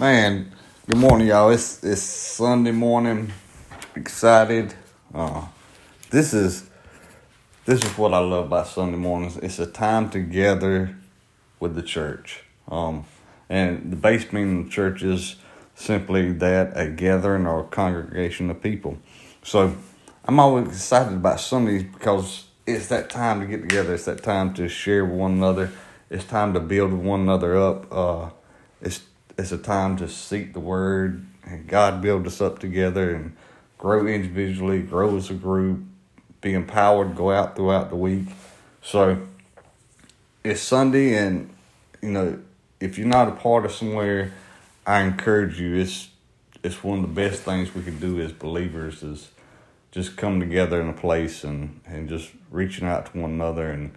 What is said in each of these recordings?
Man, good morning, y'all. It's it's Sunday morning. Excited. Uh, this is this is what I love about Sunday mornings. It's a time together with the church. Um, and the base meaning of church is simply that a gathering or a congregation of people. So I'm always excited about Sundays because it's that time to get together. It's that time to share with one another. It's time to build one another up. Uh, it's it's a time to seek the word and God build us up together and grow individually, grow as a group, be empowered, go out throughout the week. So it's Sunday and you know, if you're not a part of somewhere, I encourage you. It's it's one of the best things we can do as believers is just come together in a place and, and just reaching out to one another and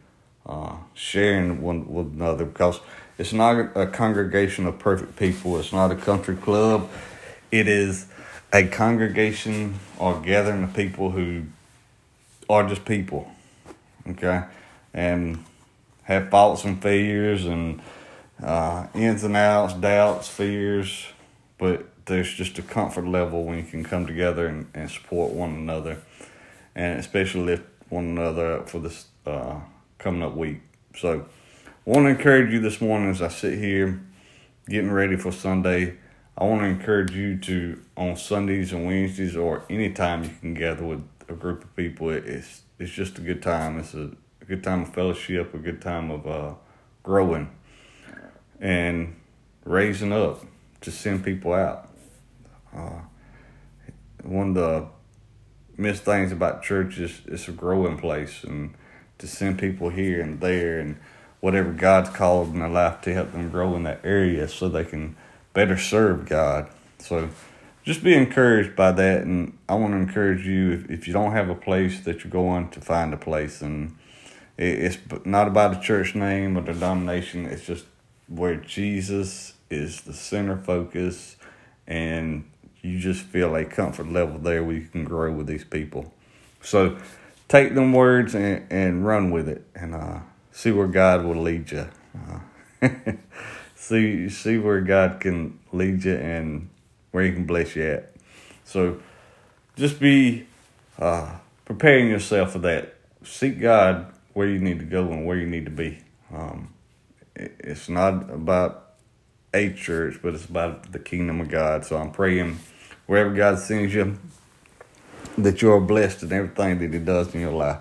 uh, sharing one with another because it's not a congregation of perfect people. It's not a country club. It is a congregation or gathering of people who are just people, okay, and have faults and failures and uh, ins and outs, doubts, fears, but there's just a comfort level when you can come together and, and support one another, and especially lift one another up for this uh, coming up week. So I want to encourage you this morning as I sit here getting ready for Sunday. I want to encourage you to on Sundays and Wednesdays or anytime you can gather with a group of people. It's it's just a good time. It's a, a good time of fellowship, a good time of uh, growing and raising up to send people out. Uh, one of the missed things about church is it's a growing place and to send people here and there and whatever God's called in their life to help them grow in that area so they can better serve God. So just be encouraged by that. And I want to encourage you if, if you don't have a place that you're going to find a place. And it's not about a church name or the denomination, it's just where Jesus is the center focus and you just feel a comfort level there where you can grow with these people. So take them words and, and run with it. And uh, see where God will lead you. Uh, see see where God can lead you and where He can bless you at. So just be uh, preparing yourself for that. Seek God where you need to go and where you need to be. Um, it's not about a church, but it's about the kingdom of God. So I'm praying wherever God sends you that you're blessed in everything that He does in your life.